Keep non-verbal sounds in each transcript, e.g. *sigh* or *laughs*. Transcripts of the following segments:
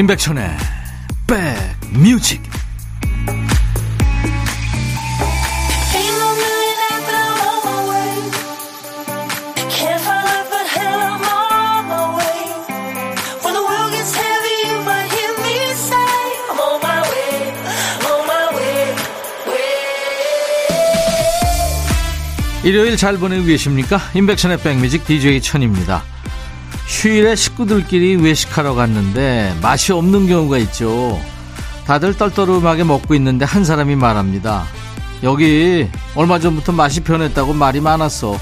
임백천의 백뮤직 일요일 잘 보내고 계십니까? 임백천의 백뮤직 DJ 천입니다. 휴일에 식구들끼리 외식하러 갔는데 맛이 없는 경우가 있죠. 다들 떨떠름하게 먹고 있는데 한 사람이 말합니다. 여기 얼마 전부터 맛이 변했다고 말이 많았어.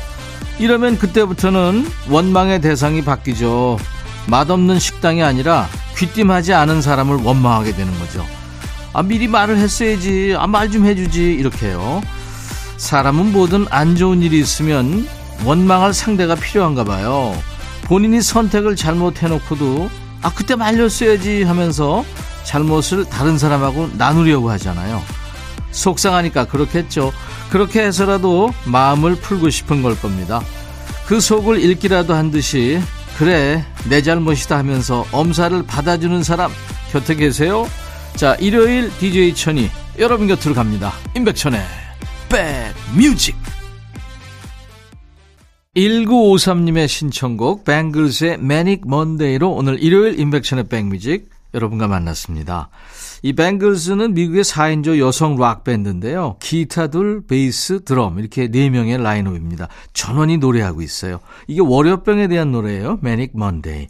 이러면 그때부터는 원망의 대상이 바뀌죠. 맛없는 식당이 아니라 귀띔하지 않은 사람을 원망하게 되는 거죠. 아, 미리 말을 했어야지. 아, 말 좀 해주지. 이렇게요. 사람은 뭐든 안 좋은 일이 있으면 원망할 상대가 필요한가 봐요. 본인이 선택을 잘못해놓고도 아 그때 말렸어야지 하면서 잘못을 다른 사람하고 나누려고 하잖아요. 속상하니까 그렇겠죠. 그렇게 해서라도 마음을 풀고 싶은 걸 겁니다. 그 속을 읽기라도 한 듯이 그래 내 잘못이다 하면서 엄살을 받아주는 사람 곁에 계세요? 자 일요일 DJ 천이 여러분 곁으로 갑니다. 임백천의 백뮤직 1953님의 신청곡 뱅글스의 Manic Monday로 오늘 일요일 임백천의 백뮤직 여러분과 만났습니다. 이 뱅글스는 미국의 4인조 여성 락 밴드인데요. 기타 둘, 베이스, 드럼 이렇게 4명의 라인업입니다. 전원이 노래하고 있어요. 이게 월요병에 대한 노래예요. Manic Monday.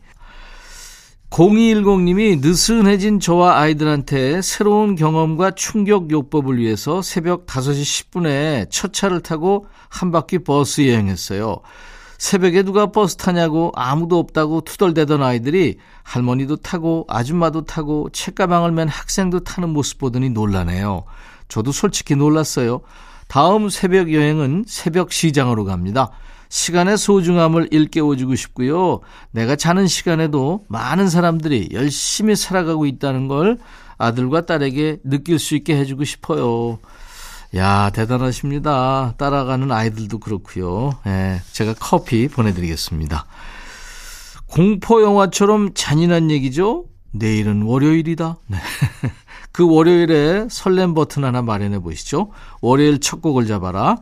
0210님이 느슨해진 저와 아이들한테 새로운 경험과 충격 요법을 위해서 새벽 5시 10분에 첫 차를 타고 한 바퀴 버스 여행했어요. 새벽에 누가 버스 타냐고 아무도 없다고 투덜대던 아이들이 할머니도 타고 아줌마도 타고 책가방을 맨 학생도 타는 모습 보더니 놀라네요. 저도 솔직히 놀랐어요. 다음 새벽 여행은 새벽 시장으로 갑니다. 시간의 소중함을 일깨워주고 싶고요. 내가 자는 시간에도 많은 사람들이 열심히 살아가고 있다는 걸 아들과 딸에게 느낄 수 있게 해주고 싶어요. 야, 대단하십니다. 따라가는 아이들도 그렇고요. 예, 제가 커피 보내드리겠습니다. 공포 영화처럼 잔인한 얘기죠? 내일은 월요일이다. 네. *laughs* 그 월요일에 설렘 버튼 하나 마련해 보시죠. 월요일 첫 곡을 잡아라.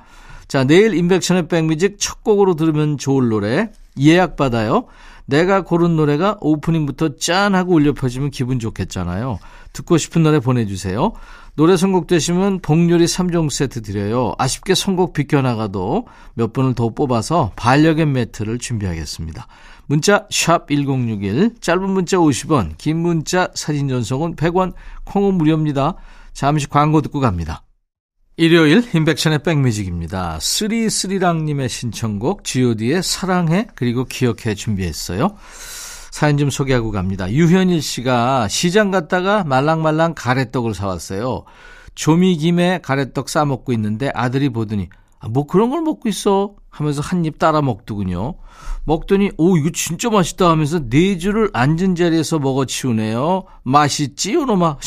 자, 내일 인백션의 백뮤직 첫 곡으로 들으면 좋을 노래 예약 받아요. 내가 고른 노래가 오프닝부터 짠 하고 울려 퍼지면 기분 좋겠잖아요. 듣고 싶은 노래 보내주세요. 노래 선곡되시면 복요리 3종 세트 드려요. 아쉽게 선곡 비껴나가도 몇 분을 더 뽑아서 반려견 매트를 준비하겠습니다. 문자 1061, 짧은 문자 50원, 긴 문자 사진 전송은 100원, 콩은 무료입니다. 잠시 광고 듣고 갑니다. 일요일 인백션의 백뮤직입니다. 쓰리쓰리랑님의 신청곡 god의 사랑해 그리고 기억해 준비했어요. 사연 좀 소개하고 갑니다. 유현일 씨가 시장 갔다가 말랑말랑 가래떡을 사왔어요. 조미김에 가래떡 싸먹고 있는데 아들이 보더니 아, 뭐 그런 걸 먹고 있어 하면서 한 입 따라 먹더군요. 먹더니 오 이거 진짜 맛있다 하면서 네 줄을 앉은 자리에서 먹어치우네요. 맛있지 요 놈아. *laughs*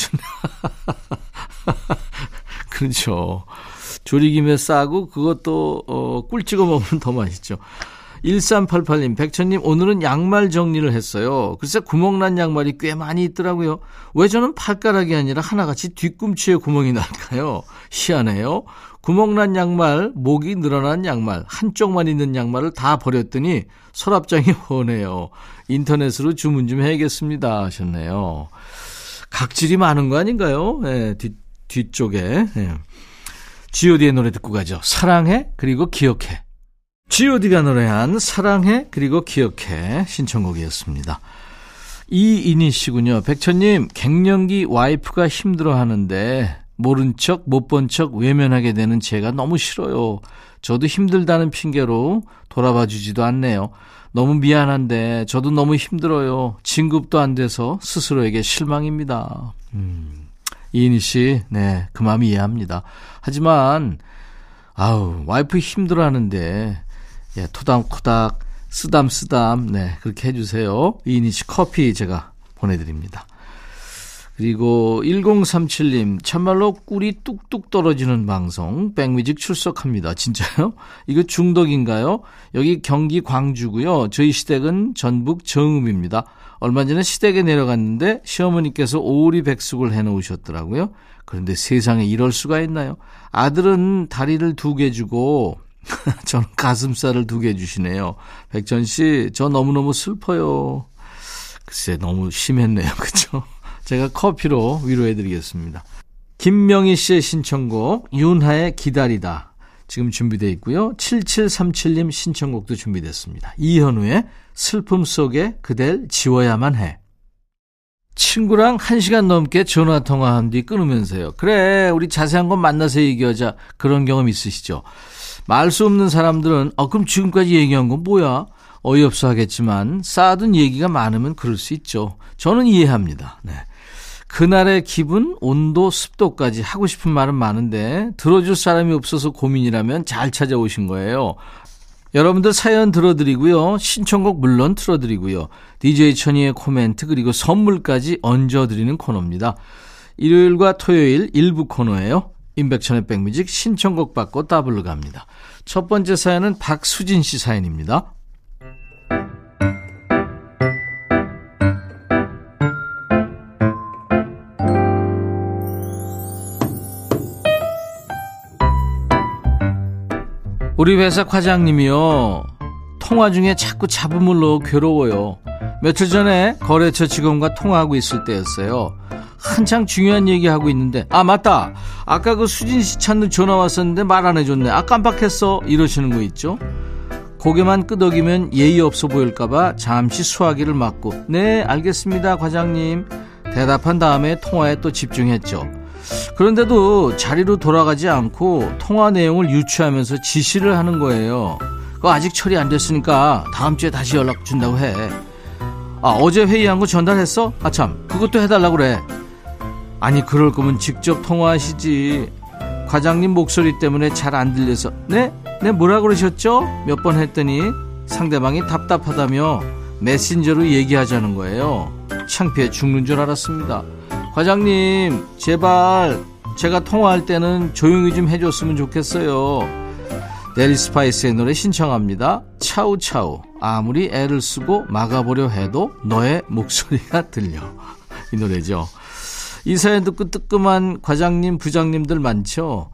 그렇죠. 조리김에 싸고 그것도 어, 꿀 찍어 먹으면 더 맛있죠. 1388님, 백천님, 오늘은 양말 정리를 했어요. 글쎄, 구멍난 양말이 꽤 많이 있더라고요. 왜 저는 팔가락이 아니라 하나같이 뒤꿈치에 구멍이 날까요? 희한해요. 구멍난 양말, 목이 늘어난 양말, 한쪽만 있는 양말을 다 버렸더니 서랍장이 *laughs* 훤해요. 인터넷으로 주문 좀 해야겠습니다. 하셨네요. 각질이 많은 거 아닌가요? 네, 뒤, 뒤쪽에. 네. god의 노래 듣고 가죠. 사랑해, 그리고 기억해. god가 노래한 사랑해, 그리고 기억해. 신청곡이었습니다. 이인희 씨군요. 백천님, 갱년기 와이프가 힘들어 하는데, 모른 척, 못 본 척 외면하게 되는 제가 너무 싫어요. 저도 힘들다는 핑계로 돌아봐 주지도 않네요. 너무 미안한데, 저도 너무 힘들어요. 진급도 안 돼서 스스로에게 실망입니다. 음. 이인희 씨, 네, 그 마음 이해합니다. 하지만, 아우, 와이프 힘들어 하는데, 예, 토닥토닥, 쓰담쓰담, 네, 그렇게 해주세요. 이인희 씨 커피 제가 보내드립니다. 그리고 1037님, 참말로 꿀이 뚝뚝 떨어지는 방송, 백뮤직 출석합니다. 진짜요? 이거 중독인가요? 여기 경기 광주고요. 저희 시댁은 전북 정음입니다. 얼마 전에 시댁에 내려갔는데 시어머니께서 오리 백숙을 해놓으셨더라고요. 그런데 세상에 이럴 수가 있나요? 아들은 다리를 두 개 주고 *laughs* 저는 가슴살을 두 개 주시네요. 백전 씨, 저 너무너무 슬퍼요. 글쎄, 너무 심했네요. *laughs* 그쵸? 제가 커피로 위로해드리겠습니다. 김명희 씨의 신청곡, 윤하의 기다리다. 지금 준비되어 있고요. 7737님 신청곡도 준비됐습니다. 이현우의 슬픔 속에 그댈 지워야만 해. 친구랑 한 시간 넘게 전화 통화한 뒤 끊으면서요. 그래, 우리 자세한 건 만나서 얘기하자. 그런 경험 있으시죠? 말 수 없는 사람들은, 어, 그럼 지금까지 얘기한 건 뭐야? 어이없어 하겠지만, 쌓아둔 얘기가 많으면 그럴 수 있죠. 저는 이해합니다. 네. 그날의 기분, 온도, 습도까지 하고 싶은 말은 많은데, 들어줄 사람이 없어서 고민이라면 잘 찾아오신 거예요. 여러분들 사연 들어드리고요. 신청곡 물론 틀어드리고요. DJ 천이의 코멘트 그리고 선물까지 얹어드리는 코너입니다. 일요일과 토요일 일부 코너예요. 임백천의 백뮤직 신청곡 받고 따블로 갑니다. 첫 번째 사연은 박수진 씨 사연입니다. 우리 회사 과장님이요. 통화 중에 자꾸 잡음을로 괴로워요. 며칠 전에 거래처 직원과 통화하고 있을 때였어요. 한창 중요한 얘기하고 있는데 아 맞다 아까 그 수진 씨 찾는 전화 왔었는데 말 안 해줬네 아 깜빡했어 이러시는 거 있죠 고개만 끄덕이면 예의 없어 보일까봐 잠시 수화기를 맞고 네 알겠습니다 과장님 대답한 다음에 통화에 또 집중했죠 그런데도 자리로 돌아가지 않고 통화 내용을 유추하면서 지시를 하는 거예요. 그거 아직 처리 안 됐으니까 다음 주에 다시 연락 준다고 해. 아, 어제 회의한 거 전달했어? 아, 참, 그것도 해달라고 그래. 아니, 그럴 거면 직접 통화하시지. 과장님 목소리 때문에 잘 안 들려서, 네? 네, 뭐라 그러셨죠? 몇 번 했더니 상대방이 답답하다며 메신저로 얘기하자는 거예요. 창피해 죽는 줄 알았습니다. 과장님, 제발 제가 통화할 때는 조용히 좀 해줬으면 좋겠어요. 델리 스파이스의 노래 신청합니다. 차우차우. 아무리 애를 쓰고 막아보려 해도 너의 목소리가 들려. *laughs* 이 노래죠. 이 사연 듣고 뜨끔한 과장님, 부장님들 많죠?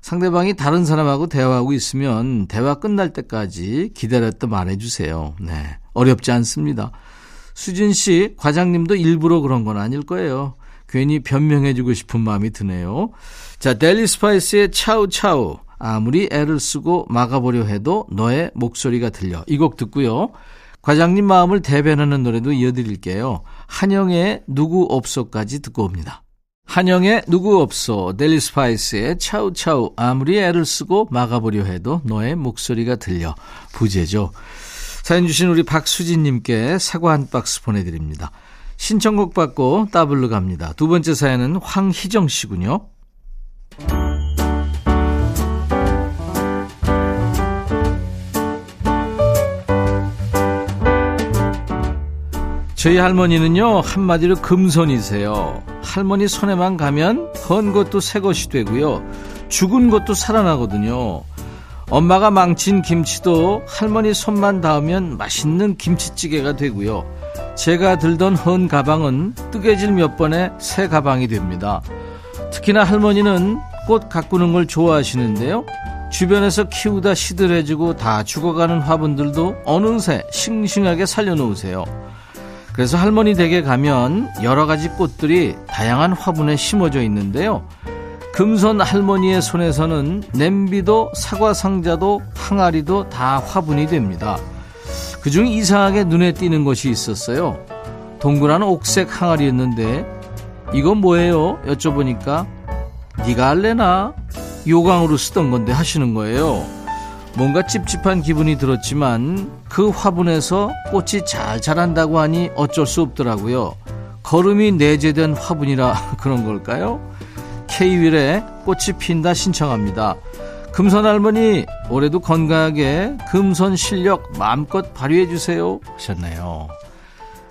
상대방이 다른 사람하고 대화하고 있으면 대화 끝날 때까지 기다렸다 말해주세요. 네. 어렵지 않습니다. 수진 씨, 과장님도 일부러 그런 건 아닐 거예요. 괜히 변명해주고 싶은 마음이 드네요. 자, 델리 스파이스의 차우차우. 아무리 애를 쓰고 막아보려 해도 너의 목소리가 들려. 이 곡 듣고요. 과장님 마음을 대변하는 노래도 이어드릴게요. 한영애의 누구 없소까지 듣고 옵니다. 한영애의 누구 없소, 델리 스파이스의 차우차우, 아무리 애를 쓰고 막아보려 해도 너의 목소리가 들려. 부제죠. 사연 주신 우리 박수진님께 사과 한 박스 보내드립니다. 신청곡 받고 따블로 갑니다. 두 번째 사연은 황희정 씨군요. 저희 할머니는요, 한마디로 금손이세요. 할머니 손에만 가면 헌 것도 새 것이 되고요. 죽은 것도 살아나거든요. 엄마가 망친 김치도 할머니 손만 닿으면 맛있는 김치찌개가 되고요. 제가 들던 헌 가방은 뜨개질 몇 번에 새 가방이 됩니다. 특히나 할머니는 꽃 가꾸는 걸 좋아하시는데요. 주변에서 키우다 시들해지고 다 죽어가는 화분들도 어느새 싱싱하게 살려놓으세요. 그래서 할머니 댁에 가면 여러 가지 꽃들이 다양한 화분에 심어져 있는데요. 금손 할머니의 손에서는 냄비도 사과 상자도 항아리도 다 화분이 됩니다. 그중 이상하게 눈에 띄는 것이 있었어요. 동그란 옥색 항아리였는데 이건 뭐예요? 여쭤보니까 네가 할래나? 요강으로 쓰던 건데 하시는 거예요. 뭔가 찝찝한 기분이 들었지만 그 화분에서 꽃이 잘 자란다고 하니 어쩔 수 없더라고요. 걸음이 내재된 화분이라 *laughs* 그런 걸까요? K윌의 꽃이 핀다 신청합니다. 금손 할머니 올해도 건강하게 금손 실력 마음껏 발휘해 주세요 하셨네요.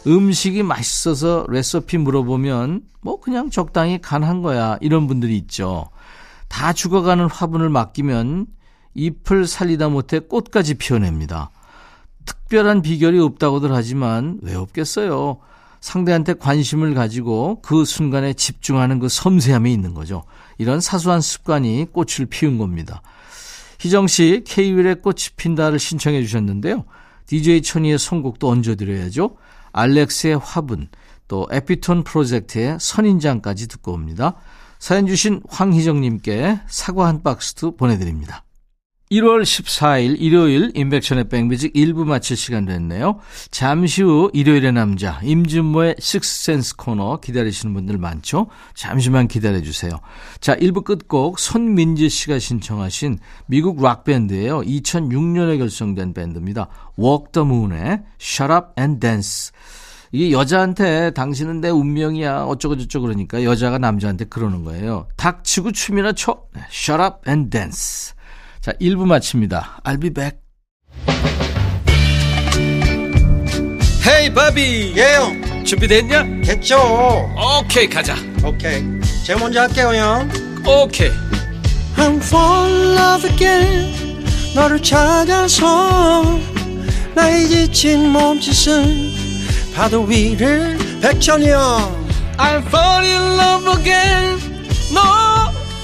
음식이 맛있어서 레시피 물어보면 뭐 그냥 적당히 간한 거야. 이런 분들이 있죠. 다 죽어가는 화분을 맡기면 잎을 살리다 못해 꽃까지 피워냅니다. 특별한 비결이 없다고들 하지만 왜 없겠어요. 상대한테 관심을 가지고 그 순간에 집중하는 그 섬세함이 있는 거죠. 이런 사소한 습관이 꽃을 피운 겁니다. 희정 씨, K-윌의 꽃이 핀다를 신청해 주셨는데요. DJ 천이의 선곡도 얹어드려야죠. 알렉스의 화분, 또 에피톤 프로젝트의 선인장까지 듣고 옵니다. 사연 주신 황희정님께 사과 한 박스도 보내드립니다. 1월 14일 일요일 인백션의 백뮤직 1부 마칠 시간 됐네요. 잠시 후 일요일의 남자 임준모의 식스센스 코너 기다리시는 분들 많죠? 잠시만 기다려주세요. 자 1부 끝곡 손민지 씨가 신청하신 미국 락밴드예요. 2006년에 결성된 밴드입니다. Walk the Moon의 Shut Up and Dance 이게 여자한테 당신은 내 운명이야 어쩌고 저쩌고 그러니까 여자가 남자한테 그러는 거예요. 닥치고 춤이나 춰. Shut up and dance. 자, 1부 마칩니다. I'll be back. 헤이 바비! 예영 준비됐냐? 됐죠. 오케이 가자. 오케이. 제가 먼저 할게요 형. 오케이. I'm fall in love again. 너를 찾아서 나의 지친 몸짓은 파도 위를 백천이 형. I'm fall in love again. 너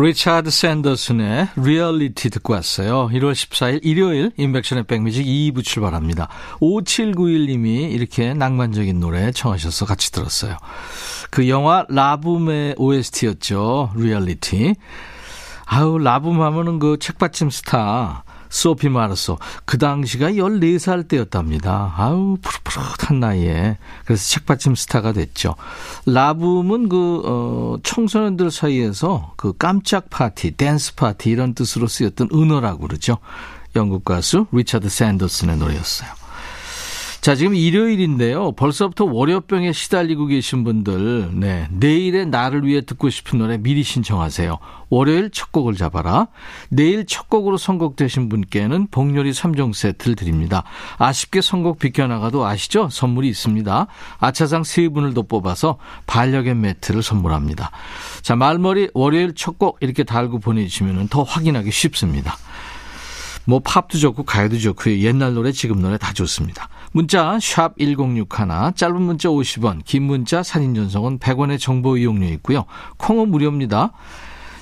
리차드 샌더슨의 리얼리티 듣고 왔어요. 1월 14일 일요일 임백천의 백뮤직 2부 출발합니다. 5791님이 이렇게 낭만적인 노래 청하셔서 같이 들었어요. 그 영화 라붐의 OST였죠. 리얼리티. 아우 라붐 하면은 그 책받침 스타 소피 마르소. 그 당시가 14살 때였답니다. 아우, 푸릇푸릇한 나이에. 그래서 책받침 스타가 됐죠. 라붐은 그, 어, 청소년들 사이에서 그 깜짝 파티, 댄스 파티 이런 뜻으로 쓰였던 은어라고 그러죠. 영국 가수 리차드 샌더슨의 노래였어요. 자, 지금 일요일인데요. 벌써부터 월요병에 시달리고 계신 분들, 네. 내일의 나를 위해 듣고 싶은 노래 미리 신청하세요. 월요일 첫 곡을 잡아라. 내일 첫 곡으로 선곡되신 분께는 복요리 3종 세트를 드립니다. 아쉽게 선곡 비껴나가도 아시죠? 선물이 있습니다. 아차상 세 분을 더 뽑아서 반려견 매트를 선물합니다. 자, 말머리 월요일 첫 곡 이렇게 달고 보내주시면 더 확인하기 쉽습니다. 뭐 팝도 좋고 가요도 좋고 옛날 노래 지금 노래 다 좋습니다. 문자 1061, 짧은 문자 50원, 긴 문자 사진 전송은 100원의 정보 이용료 있고요. 콩은 무료입니다.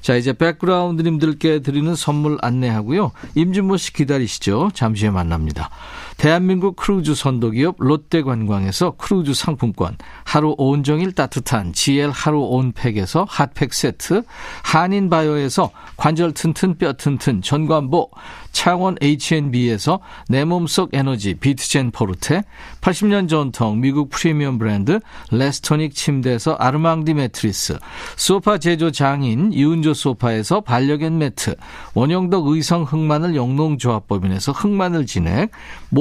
자, 이제 백그라운드님들께 드리는 선물 안내하고요. 임진모 씨 기다리시죠. 잠시 후에 만납니다. 대한민국 크루즈 선도기업 롯데관광에서 크루즈 상품권, 하루 온종일 따뜻한 GL 하루 온팩에서 핫팩 세트, 한인바이오에서 관절 튼튼 뼈 튼튼 전관보, 창원 H&B에서 내 몸속 에너지 비트젠 포르테, 80년 전통 미국 프리미엄 브랜드 레스토닉 침대에서 아르망디 매트리스, 소파 제조 장인 이운조 소파에서 반려견 매트, 원형덕 의성 흑마늘 영농조합법인에서 흑마늘 진액,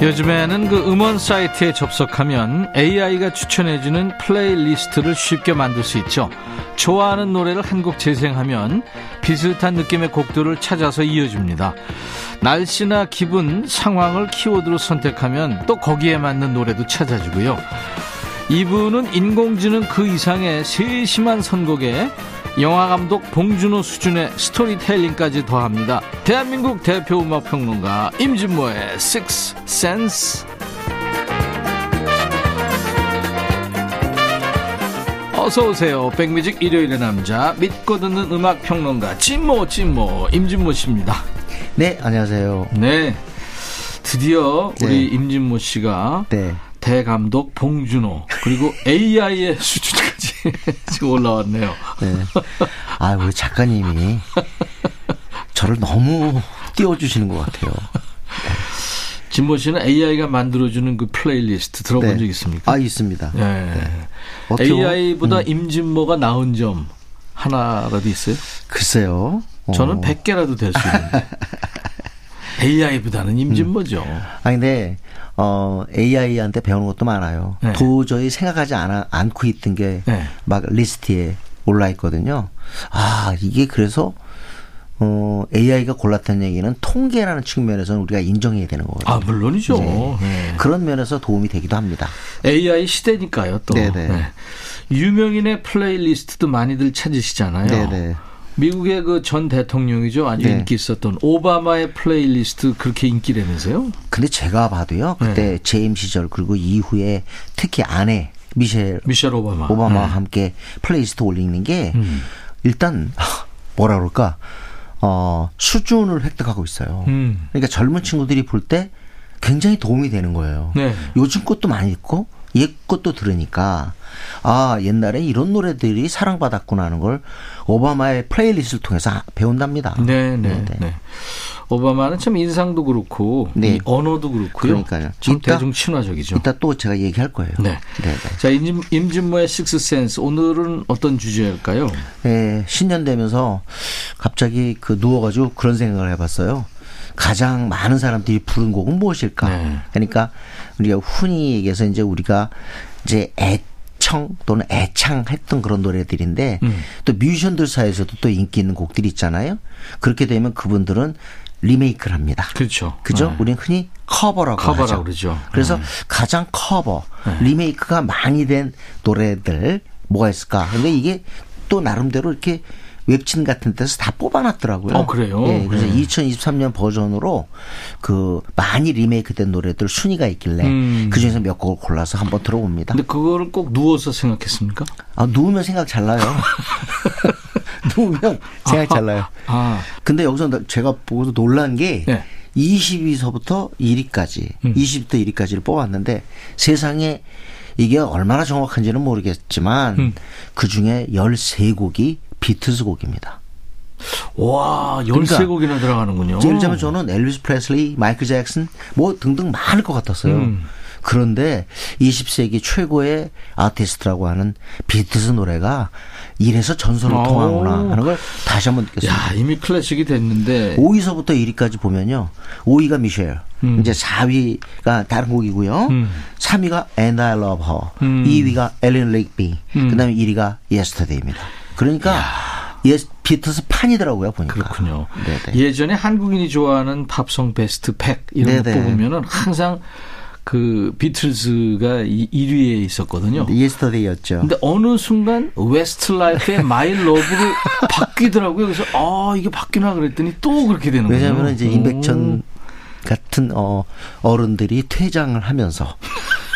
요즘에는 그 음원 사이트에 접속하면 AI가 추천해주는 플레이리스트를 쉽게 만들 수 있죠. 좋아하는 노래를 한 곡 재생하면 비슷한 느낌의 곡들을 찾아서 이어줍니다. 날씨나 기분, 상황을 키워드로 선택하면 또 거기에 맞는 노래도 찾아주고요. 이분은 인공지능 그 이상의 세심한 선곡에 영화감독 봉준호 수준의 스토리텔링까지 더합니다. 대한민국 대표 음악평론가 임진모의 Six Sense 어서 오세요. 백뮤직 일요일의 남자 믿고 듣는 음악 평론가 진모 진모 임진모 씨입니다. 네, 안녕하세요. 네. 드디어 우리 네. 임진모 씨가 네. 대감독 봉준호 그리고 AI의 수준까지 *laughs* 지금 올라왔네요. 네. 아, 우리 작가님이 저를 너무 띄워주시는 것 같아요. *laughs* 진모 씨는 AI가 만들어주는 그 플레이리스트 들어본 네. 적 있습니까? 아, 있습니다. 네. 보면- AI보다 음, 임진모가 나은 점 하나라도 있어요? 글쎄요. 어. 저는 100개라도 될 수 있는데. *laughs* AI보다는 임진모죠. 아, 근데, 어, AI한테 배우는 것도 많아요. 네. 도저히 생각하지 않아, 않고 있던 게 막 네. 리스트에 올라 있거든요. 아, 이게 그래서, 어, AI가 골랐다는 얘기는 통계라는 측면에서는 우리가 인정해야 되는 거거든요. 아, 물론이죠. 네. 네. 그런 면에서 도움이 되기도 합니다. AI 시대니까요, 또. 네네. 네. 유명인의 플레이리스트도 많이들 찾으시잖아요. 네네. 미국의 그 전 대통령이죠. 아주 네. 인기 있었던 오바마의 플레이리스트 그렇게 인기라면서요? 근데 제가 봐도요. 그때 네. 재임 시절 그리고 이후에 특히 아내 미셸 미셸 오바마. 오바마와 네. 함께 플레이리스트 올리는 게 음. 일단 *laughs* 뭐라 그럴까 어 수준을 획득하고 있어요. 음. 그러니까 젊은 친구들이 볼 때 굉장히 도움이 되는 거예요. 네. 요즘 것도 많이 있고 옛 것도 들으니까 아 옛날에 이런 노래들이 사랑받았구나 하는 걸 오바마의 플레이리스트를 통해서 아- 배운답니다. 네, 네, 네네. 네. 오바마는 참 인상도 그렇고 네. 이 언어도 그렇고요. 그러니까요. 참 이따- 대중 친화적이죠. 이따 또 제가 얘기할 거예요. 네. 네. 자, 임진, 임진모의 식스 센스 오늘은 어떤 주제일까요? 예, 신년 되면서 갑자기 그 누워가지고 그런 생각을 해봤어요. 가장 많은 사람들이 부른 곡은 무엇일까? 네. 그러니까 우리가 흔히 얘기해서 이제 우리가 이제 애청 또는 애창했던 그런 노래들인데 음. 또 뮤지션들 사이에서도 또 인기 있는 곡들이 있잖아요. 그렇게 되면 그분들은 리메이크를 합니다. 그렇죠. 그죠? 네. 우리는 흔히 커버라고 커버라고 하죠. 그러죠. 그래서 네. 가장 커버, 리메이크가 많이 된 노래들 뭐가 있을까? 근데 이게 또 나름대로 이렇게 웹진 같은 데서 다 뽑아놨더라고요. 어, 그래요? 예, 그래서 네. 2023년 버전으로 그 많이 리메이크된 노래들 순위가 있길래 음. 그 중에서 몇 곡을 골라서 한번 들어봅니다. 근데 그거를 꼭 누워서 생각했습니까? 아, 누우면 생각 잘 나요. *laughs* 누우면 생각 잘 나요. 아, 근데 여기서 나- 제가 보고서 놀란 게 네. 20위서부터 1위까지, 음. 20부터 1위까지를 뽑았는데 세상에 이게 얼마나 정확한지는 모르겠지만 음. 그 중에 13곡이 비틀스 곡입니다. 와, 그러니까 13곡이나 들어가는군요. 예를 들자면 저는 엘비스 프레슬리, 마이클 잭슨 뭐 등등 많을 것 같았어요. 음. 그런데 20세기 최고의 아티스트라고 하는 비틀스 노래가 이래서 전선을 오. 통하구나 하는 걸 다시 한번 느꼈습니다. 야, 이미 클래식이 됐는데. 5위서부터 1위까지 보면요. 5위가 미셸. 음. 이제 4위가 다른 곡이고요. 음. 3위가 And I Love Her. 음. 2위가 Eleanor Rigby. 음. 그다음에 1위가 Yesterday입니다. 그러니까 예, 비틀즈 판이더라고요, 보니까. 그렇군요. 네네. 예전에 한국인이 좋아하는 팝송 베스트 100 이런 거 네네. 뽑으면은 항상 그 비틀즈가 이 1위에 있었거든요. Yesterday였죠. 근데 어느 순간 웨스트라이프의 My Love로 바뀌더라고요. 그래서 아 이게 바뀌나 그랬더니 또 그렇게 되는 거예요. 왜냐하면 이제 오. 임백천 같은 어 어른들이 퇴장을 하면서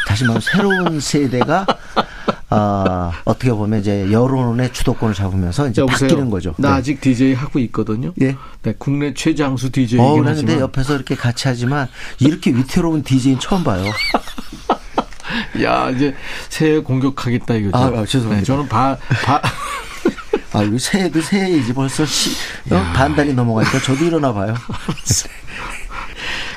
다시 말하면 새로운 세대가 *laughs* 아 어떻게 보면 이제 여론의 주도권을 잡으면서 이제 여보세요? 바뀌는 거죠. 나 네. 아직 DJ 하고 있거든요. 예. 네, 국내 최장수 어, DJ이긴 그런데 하지만 옆에서 이렇게 같이 하지만 이렇게 위태로운 DJ는 처음 봐요. *laughs* 야 이제 새해 공격하겠다 이거죠. 아, 아, 죄송합니다. 네, 저는 바, 바 *laughs* 아, 이거 새해도 새해이지 벌써 시, 어? 반 달이 넘어가니까 저도 일어나 봐요. *laughs*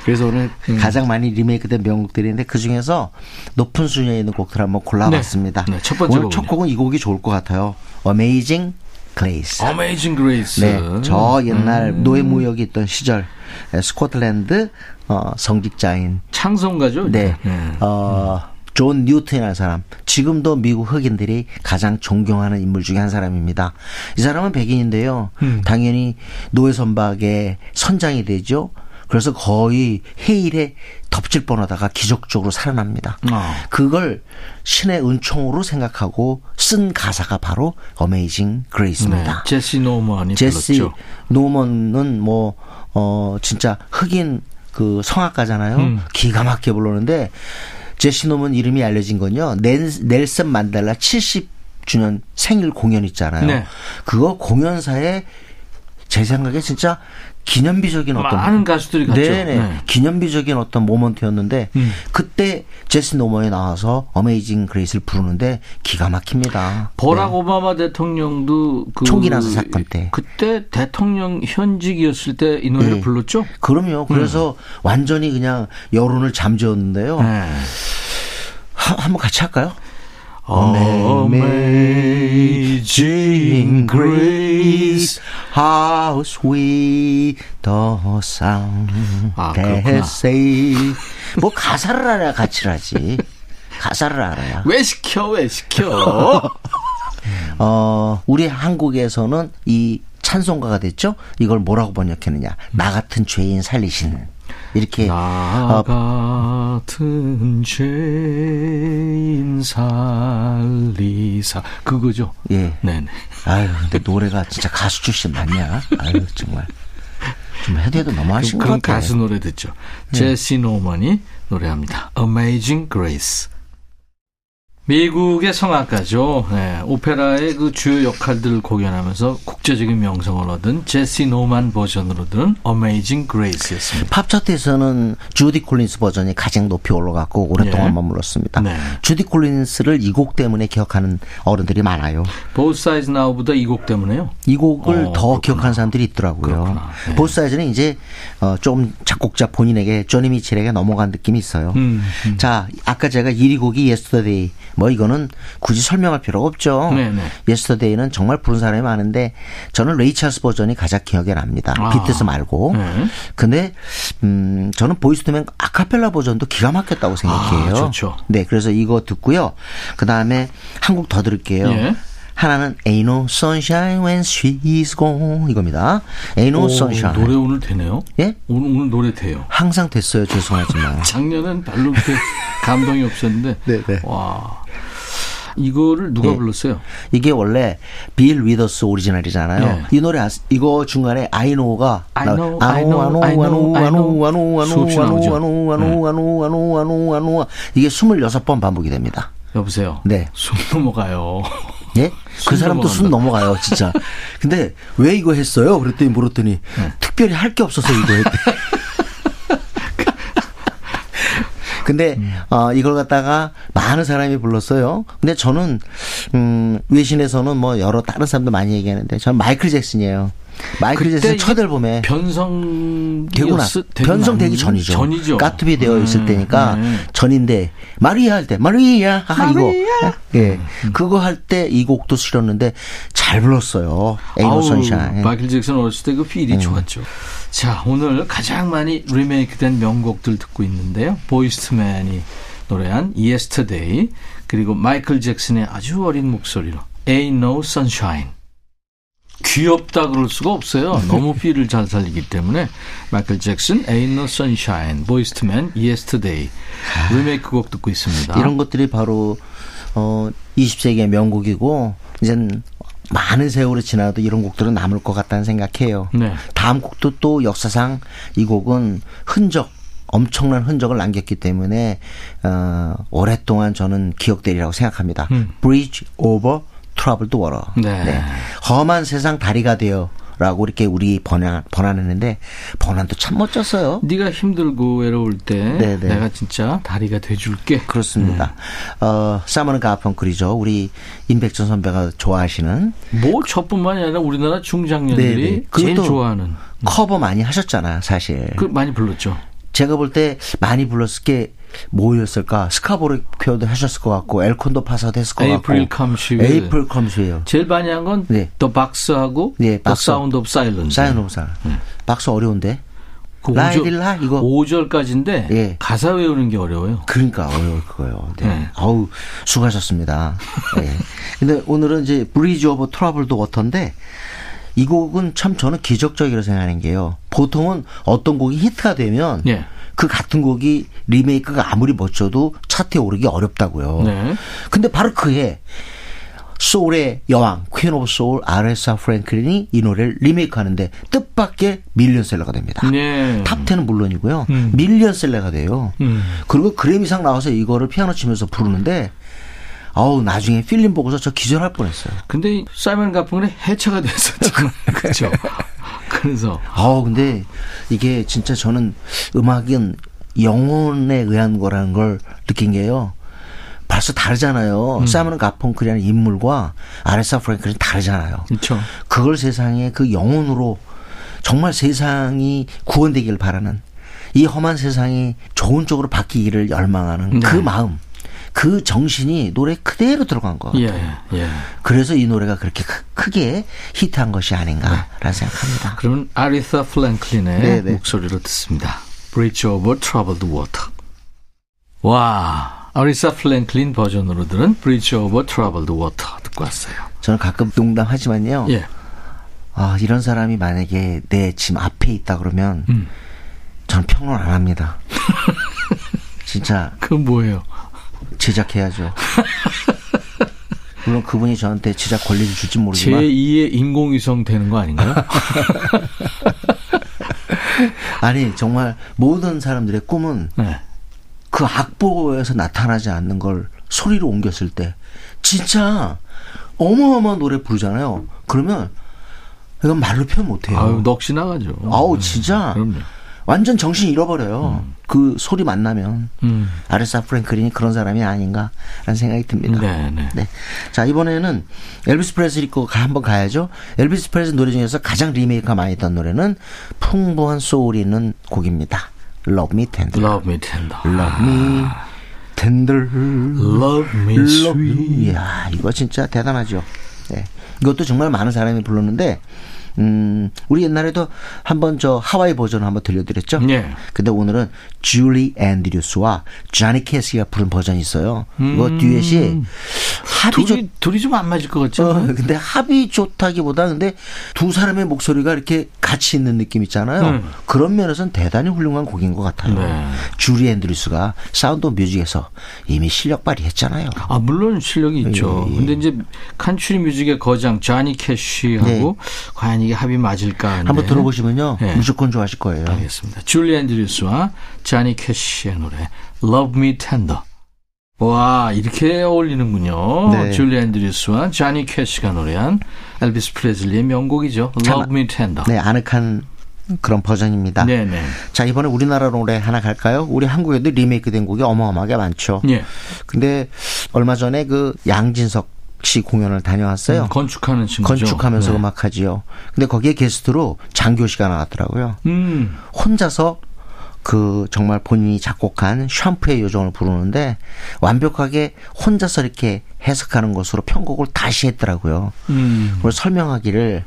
그래서 오늘 음. 가장 많이 리메이크된 명곡들인데 그 중에서 높은 순위에 있는 곡들 한번 골라봤습니다. 네. 네, 첫 번째 오늘? 첫 곡은 이 곡이 좋을 것 같아요. Amazing Grace. Amazing Grace. 네, 저 옛날 음. 노예 무역이 있던 시절 에, 스코틀랜드 어, 성직자인 찬송가죠? 네, 네. 어, 존 뉴튼이라는 사람. 지금도 미국 흑인들이 가장 존경하는 인물 중에 한 사람입니다. 이 사람은 백인인데요. 음. 당연히 노예 선박의 선장이 되죠. 그래서 거의 해일에 덮칠 뻔하다가 기적적으로 살아납니다. 어. 그걸 신의 은총으로 생각하고 쓴 가사가 바로 Amazing Grace입니다. 네, 제시 노먼이 제시 불렀죠. 노먼은 뭐, 어, 진짜 흑인 그 성악가잖아요. 음. 기가 막히게 부르는데, 제시 노먼 이름이 알려진 건요. 넬, 넬슨 만델라 70 주년 생일 공연 있잖아요. 네. 그거 공연사에 제 생각에 진짜 기념비적인 어떤 많은 가수들이 갔죠. 네네. 네. 기념비적인 어떤 모먼트였는데 음. 그때 제시 노먼이 나와서 어메이징 그레이스를 부르는데 기가 막힙니다. 버락 네. 오바마 대통령도 그 총기 난사 사건 때. 그때 대통령 현직이었을 때 이 노래를 네. 불렀죠. 그럼요. 그래서 완전히 그냥 여론을 잠재웠는데요. 음. 네. 하- 한번 같이 할까요? Amazing Grace. how sweet the sound 아, 그렇구나. say. 뭐 가사를 알아야 같이 하지. 가사를 알아야. 왜 시켜 왜 시켜? 어, 우리 한국에서는 이 찬송가가 됐죠? 이걸 뭐라고 번역했느냐. 나 같은 죄인 살리신. 이렇게. 나 어, 같은 죄인 살리사 그거죠. 예. 네네. 아유, 근데 노래가 진짜 가수 출신 맞냐? 아유, 정말. 좀 해도 해도 너무하신 것 그런 같아요. 가수 노래 듣죠. 제시 노먼이 노래합니다. Amazing Grace. 미국의 성악가죠. 네, 오페라의 그 주요 역할들을 공연하면서 국제적인 명성을 얻은 제시 노만 버전으로 들은 Amazing Grace였습니다. 팝 차트에서는 주디 콜린스 버전이 가장 높이 올라갔고 오랫동안 예. 머물렀습니다. 네. 주디 콜린스를 이 곡 때문에 기억하는 어른들이 많아요. Both Sides Now보다 이 곡 때문에요. 이 곡을 어, 더. 기억하는 사람들이 있더라고요. 네. 보스 사이즈는 이제 어, 좀 작곡자 본인에게 조니 미첼에게 넘어간 느낌이 있어요. 음, 음. 자, 아까 제가 1위 곡이 Yesterday. 뭐 이거는 굳이 설명할 필요가 없죠. 네, 네. Yesterday는 정말 부른 사람이 많은데 저는 레이 찰스 버전이 가장 기억에 납니다. 아. 비틀즈 말고. 네. 근데 음 저는 보이스투맨 아카펠라 버전도 기가 막혔다고 생각해요. 아, 좋죠. 네, 그래서 이거 듣고요. 그다음에 한곡 더 들을게요. 예. 하나는 Ain't No Sunshine When She's Gone 이겁니다. Ain't No 오, Sunshine. 노래 오늘 되네요. 예? 오늘, 오늘 노래 돼요. 항상 됐어요. 죄송하지만. 작년엔 별로 그렇게 감동이 없었는데. 네, 네. 와. 이거를 누가 네. 불렀어요? 이게 원래 빌 위더스 오리지널이잖아요. 네. 이 노래 아스- 이거 중간에 I know가 I know, I know, I know, I know. 수없이 나오죠. 아노 아노 아노 아노 아노 아노 아노 아노 아노 아노 아노아 이게 26번 반복이 됩니다. 여보세요. 네. 숨 넘어가요. 예? 그숨 사람도 숨 넘어간다. 넘어가요, 진짜. *laughs* 근데 왜 이거 했어요? 그랬더니 물었더니 네. 특별히 할 게 없어서 이거 했대. *laughs* 근데 음. 어 이걸 갖다가 많은 사람이 불렀어요. 근데 저는 음 외신에서는 뭐 여러 다른 사람도 많이 얘기하는데 저는 마이클 잭슨이에요. 마이클 잭슨 첫 이게 앨범에 변성 되고 나 변성 되기 전이죠. 전이죠. Got to Be There 있을 음, 때니까 네. 전인데 마리아 할 때 마리아 아 이거 예 그거 할 때 이 곡도 실었는데 잘 불렀어요. Ain't No Sunshine. 마이클 잭슨 어렸을 때 그 feel이 좋았죠. 자, 오늘 가장 많이 리메이크된 명곡들 듣고 있는데요. 보이스트맨이 노래한 Yesterday 그리고 마이클 잭슨의 아주 어린 목소리로 Ain't No Sunshine. 귀엽다 그럴 수가 없어요. 너무 feel을 잘 살리기 때문에 마이클 잭슨 Ain't No Sunshine, 보이스트맨 Yesterday 리메이크 곡 듣고 있습니다. 이런 것들이 바로 어 20세기의 명곡이고 이젠 많은 세월이 지나도 이런 곡들은 남을 것 같다는 생각해요. 네. 다음 곡도 또 역사상 이 곡은 흔적 엄청난 흔적을 남겼기 때문에 어 오랫동안 저는 기억되리라고 생각합니다. 음. Bridge over Troubled Water. 네. 험한 세상 다리가 되어 라고 이렇게 우리 번안, 번안했는데 번안도 참 멋졌어요. 네가 힘들고 외로울 때 네, 네. 내가 진짜 다리가 돼줄게. 그렇습니다. 어, 사이먼 가펑클이죠. 우리 임백천 선배가 좋아하시는 뭐 저뿐만이 아니라 우리나라 중장년들이 네, 네. 제일 좋아하는 커버 많이 하셨잖아요, 사실. 그 많이 불렀죠. 제가 볼 때 많이 불렀을 게 뭐였을까? Scarborough Fair도 하셨을 것 같고 El Condor Pasa도 했을 것 April 같고. Come She. April Come She예요. 제일 많이 한건 네. The Boxer하고 네, The. Sound of Silence. Sound of Si. 박스 어려운데. 그 라이딜라 이거 5절까지인데 예. 가사 외우는 게 어려워요. 그러니까 어려울 거예요. 네. 네. 아우 수고하셨습니다. 네. 근데 오늘은 이제 Bridge over Troubled Water인데 이 곡은 참 저는 기적적이라고 생각하는 게요. 보통은 어떤 곡이 히트가 되면 예. 그 같은 곡이 리메이크가 아무리 멋져도 차트에 오르기 어렵다고요. 네. 근데 바로 그해 소울의 여왕 Queen of Soul 아레사 프랭클린이 이 노래를 리메이크하는데 뜻밖의 밀리언셀러가 됩니다. 네. top10은 물론이고요. 음. 밀리언셀러가 돼요. 음. 그리고 그래미상 나와서 이거를 피아노 치면서 부르는데 아우 나중에 필름 보고서 저 기절할 뻔했어요. 근데 이 사이먼 가펑의 해체가 됐었죠. *laughs* 그렇죠. 그래서 아우 근데 이게 진짜 저는 음악은 영혼에 의한 거라는 걸 느낀 게요. 벌써 다르잖아요. 음. 사이먼 가펑클이라는 인물과 아레사 프랭클린 다르잖아요. 그렇죠. 그걸 세상에 그 영혼으로 정말 세상이 구원되기를 바라는 이 험한 세상이 좋은 쪽으로 바뀌기를 열망하는 그 네. 마음, 그 정신이 노래 그대로 들어간 거. 예, 예. 그래서 이 노래가 그렇게 크- 크게 히트한 것이 아닌가라는 생각합니다. 그러면 아레사 프랭클린의 네, 네. 목소리로 듣습니다. Bridge over Troubled Water. 와, 아레사 프랭클린 버전으로 들은 Bridge over Troubled Water 듣고 왔어요. 저는 가끔 농담하지만요. 예. 아, 이런 사람이 만약에 내 지금 앞에 있다 그러면 음. 저는 평론 안 합니다. *laughs* 진짜 그건 뭐예요? 제작해야죠. 물론 그분이 저한테 제작 권리를 줄지 모르지만 제2의 인공위성 되는 거 아닌가요? *laughs* 아니 정말 모든 사람들의 꿈은 네. 그 악보에서 나타나지 않는 걸 소리로 옮겼을 때 진짜 어마어마한 노래 부르잖아요. 그러면 이건 말로 표현 못해요. 아유, 넋이 나가죠. 아우 진짜 그럼요. 완전 정신 잃어버려요. 그 소리 만나면 음. 아레사 프랭클린이 그런 사람이 아닌가라는 생각이 듭니다. 네, 네. 네. 자, 이번에는 엘비스 프레슬리 거 가- 한번 가야죠. 엘비스 프레슬리 노래 중에서 가장 리메이크가 많이 했던 노래는 풍부한 소울이 있는 곡입니다. Love Me Tender. Love me tender. Love Me Tender. Love me sweet. 이야, 이거 진짜 대단하죠. 네. 이것도 정말 많은 사람이 불렀는데, 음, 우리 옛날에도 한번 저 하와이 버전 한번 들려드렸죠. 예. 근데 오늘은 줄리 앤드류스와 자니 캐시가 부른 버전이 있어요. 이거 음. 듀엣이 합이 좋, 둘이, 둘이 좀 안 맞을 것 같죠? 어, 근데 합이 좋다기보다 근데 두 사람의 목소리가 이렇게 같이 있는 느낌 있잖아요. 음. 그런 면에서는 대단히 훌륭한 곡인 것 같아요. 네. 줄리 앤드류스가 사운드 오브 뮤직에서 이미 실력 발휘했잖아요. 아, 물론 실력이 있죠. 예, 예. 근데 이제 컨트리 뮤직의 거장 자니 캐시하고 과연 이게 합이 맞을까 하는데. 네. 한번 들어보시면요. 네. 무조건 좋아하실 거예요. 알겠습니다. 줄리 앤드류스와 자니 캐시의 노래 Love Me Tender. 와 이렇게 어울리는군요. 네. 줄리 앤드류스와 자니 캐시가 노래한 엘비스 프레슬리의 명곡이죠. 참, Love Me Tender. 네, 아늑한 그런 버전입니다. 네네. 자, 이번에 우리나라 노래 하나 갈까요? 우리 한국에도 리메이크 된 곡이 어마어마하게 많죠. 예. 근데 얼마 전에 그 양진석 씨 공연을 다녀왔어요. 음, 건축하는 친구죠. 건축하면서 네. 음악하지요. 근데 거기에 게스트로 장교 씨가 나왔더라고요. 음. 혼자서 그 정말 본인이 작곡한 샴푸의 요정을 부르는데 완벽하게 혼자서 이렇게 해석하는 것으로 편곡을 다시 했더라고요. 음. 그걸 설명하기를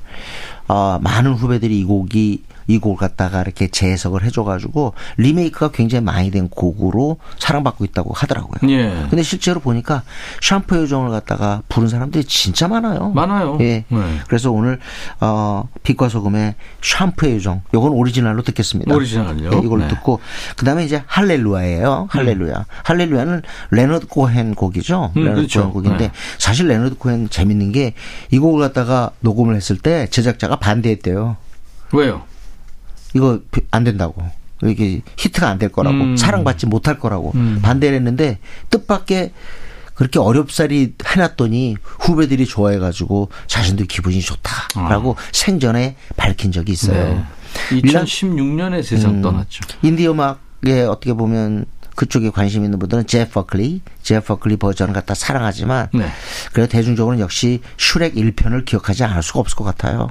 어, 많은 후배들이 이 곡이 이 곡을 갖다가 이렇게 재해석을 해줘가지고 리메이크가 굉장히 많이 된 곡으로 사랑받고 있다고 하더라고요. 예. 근데 실제로 보니까 샴푸 요정을 갖다가 부른 사람들이 진짜 많아요. 많아요. 예. 네. 그래서 오늘 어 빛과 소금의 샴푸의 요정. 요건 오리지널로 듣겠습니다. 오리지널요? 네, 이걸로 네. 듣고 그다음에 이제 할렐루야예요. 할렐루야. 할렐루야는 레너드 코헨 곡이죠. 음, 레너드 그렇죠. 코헨 곡인데 네. 사실 레너드 코헨 재밌는 게 이 곡을 갖다가 녹음을 했을 때 제작자가 반대했대요. 왜요? 이거 안 된다고. 이게 히트가 안 될 거라고. 음. 사랑받지 못할 거라고. 음. 반대를 했는데 뜻밖의 그렇게 어렵사리 해놨더니 후배들이 좋아해가지고 자신도 기분이 좋다라고 생전에 밝힌 적이 있어요. 네. 밀란- 2016년에 세상 음. 떠났죠. 인디 음악에 어떻게 보면 그쪽에 관심 있는 분들은 제프 버클리, 제프 버클리 버전을 갖다 사랑하지만 네. 그래도 대중적으로는 역시 슈렉 1편을 기억하지 않을 수가 없을 것 같아요.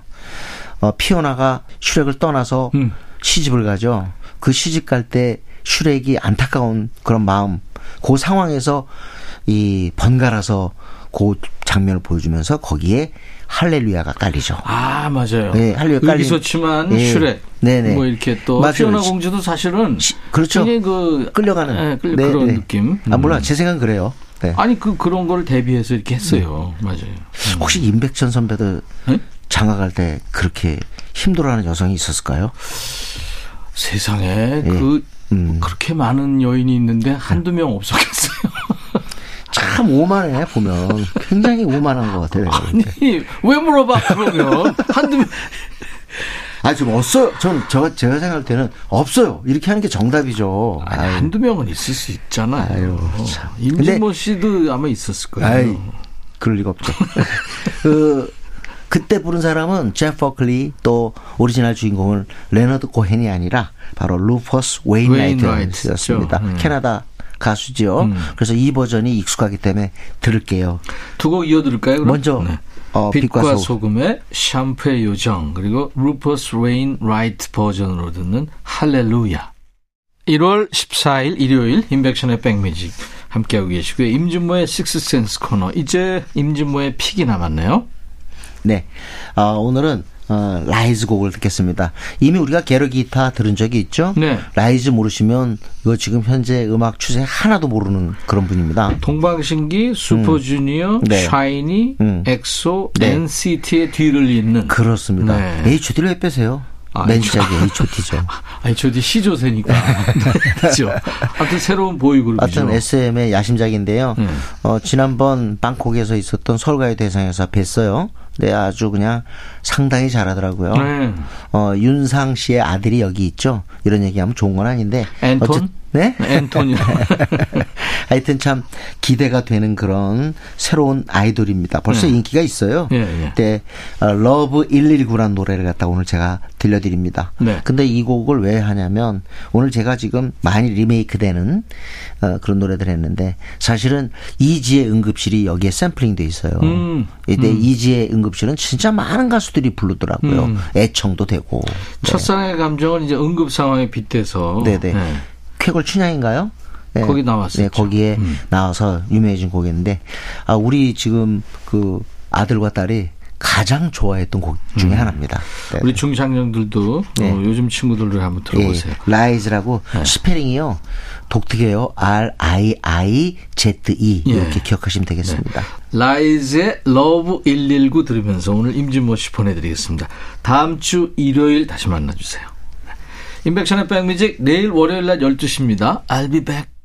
어, 피오나가 슈렉을 떠나서 음. 시집을 가죠. 그 시집 갈 때 슈렉이 안타까운 그런 마음, 그 상황에서 이 번갈아서 그 장면을 보여주면서 거기에 할렐루야가 깔리죠. 아 맞아요. 네, 할렐루야 깔린- 의기소침한 예. 슈렉. 네네. 뭐 이렇게 또 맞아요. 피오나 공주도 사실은 시- 그렇죠. 그 끌려가는 예, 끌- 네, 그런 네. 느낌. 아 몰라 음. 제 생각은 그래요. 네. 아니 그 그런 걸 대비해서 이렇게 했어요. 맞아요. 음. 혹시 임백천 선배도 네? 장가갈 때 그렇게 힘들어하는 여성이 있었을까요? 세상에 그 음. 그렇게 많은 여인이 있는데 한두 명 없었겠어요. *laughs* 참 오만해 보면 굉장히 오만한 것 같아요. 아니 왜 물어봐 그러면 한두 명 아, 좀 없어요. 전, 저, 제가 생각할 때는 없어요. 이렇게 하는 게 정답이죠. 아니 아유. 한두 명은 있을 수 있잖아요. 아유, 참. 임진모 씨도 아마 있었을 거예요. 아이, 그럴 리가 없죠. *laughs* 그, 그때 부른 사람은 제프 버클리 또 오리지널 주인공은 레너드 코헨이 아니라 바로 루퍼스 웨인라이트였습니다. 음. 캐나다 가수죠. 음. 그래서 이 버전이 익숙하기 때문에 들을게요. 두 곡 이어 들을까요? 그럼? 먼저, 어, 빛과, 빛과 소금 의 샴푸의 요정 그리고 루퍼스 웨인라이트 버전으로 듣는 할렐루야. 1월 14일 일요일 임백천의 백뮤직 함께하고 계시고요. 임진모의 식스센스 코너 이제 임진모의 pick이 남았네요. 네. 어, 오늘은 어, 라이즈 곡을 듣겠습니다. 이미 우리가 Get A Guitar 들은 적이 있죠? 네. 라이즈 모르시면 이거 지금 현재 음악 추세 하나도 모르는 그런 분입니다. 동방신기, 슈퍼주니어, 네. 샤이니, 음. 엑소, 네. NCT의 뒤를 잇는 그렇습니다. 네. HOT를 왜 빼세요? 아, 맨 시작이 HOT죠. 저도 시조세니까 그렇죠. 아무튼 새로운 보이그룹이죠. 어떤 SM의 야심작인데요. 네. 어, 지난번 방콕에서 있었던 서울가요 대상에서 뵀어요. 네, 아주 그냥 상당히 잘하더라고요. 네. 어, 윤상 씨의 아들이 여기 있죠. 이런 얘기하면 좋은 건 아닌데. 앤톤? 어쨌- 네? 앤토니. *laughs* 하여튼 참 기대가 되는 그런 새로운 아이돌입니다. 벌써 네. 인기가 있어요. 예, 예. 네, 어, Love 119라는 노래를 갖다 오늘 제가 들려드립니다. 네. 근데 이 곡을 왜 하냐면 오늘 제가 지금 많이 리메이크되는 어, 그런 노래들 했는데 사실은 이지의 응급실이 여기에 샘플링돼 있어요. 음, 근데 이지의 응급실은 진짜 많은 가수들이 부르더라고요. 음. 애청도 되고. 네. 첫사랑의 감정은 이제 응급 상황에 빗대서 네네. 네. 쾌걸 춘향인가요? 네. 거기 나왔었죠. 네, 거기에 음. 나와서 유명해진 곡인데, 아, 우리 지금 그 아들과 딸이 가장 좋아했던 곡 중에 하나입니다. 네. 음. 우리 중장년들도 네. 어, 요즘 친구들을 한번 들어보세요. 예, 라이즈라고 네. 스펠링이요. 독특해요. R I I Z E 예. 이렇게 기억하시면 되겠습니다. 라이즈의 Love 119 들으면서 오늘 임진모 씨 보내드리겠습니다. 다음 주 일요일 다시 만나주세요. 네. 임백천의 백뮤직 내일 월요일 날 12시입니다. I'll be back.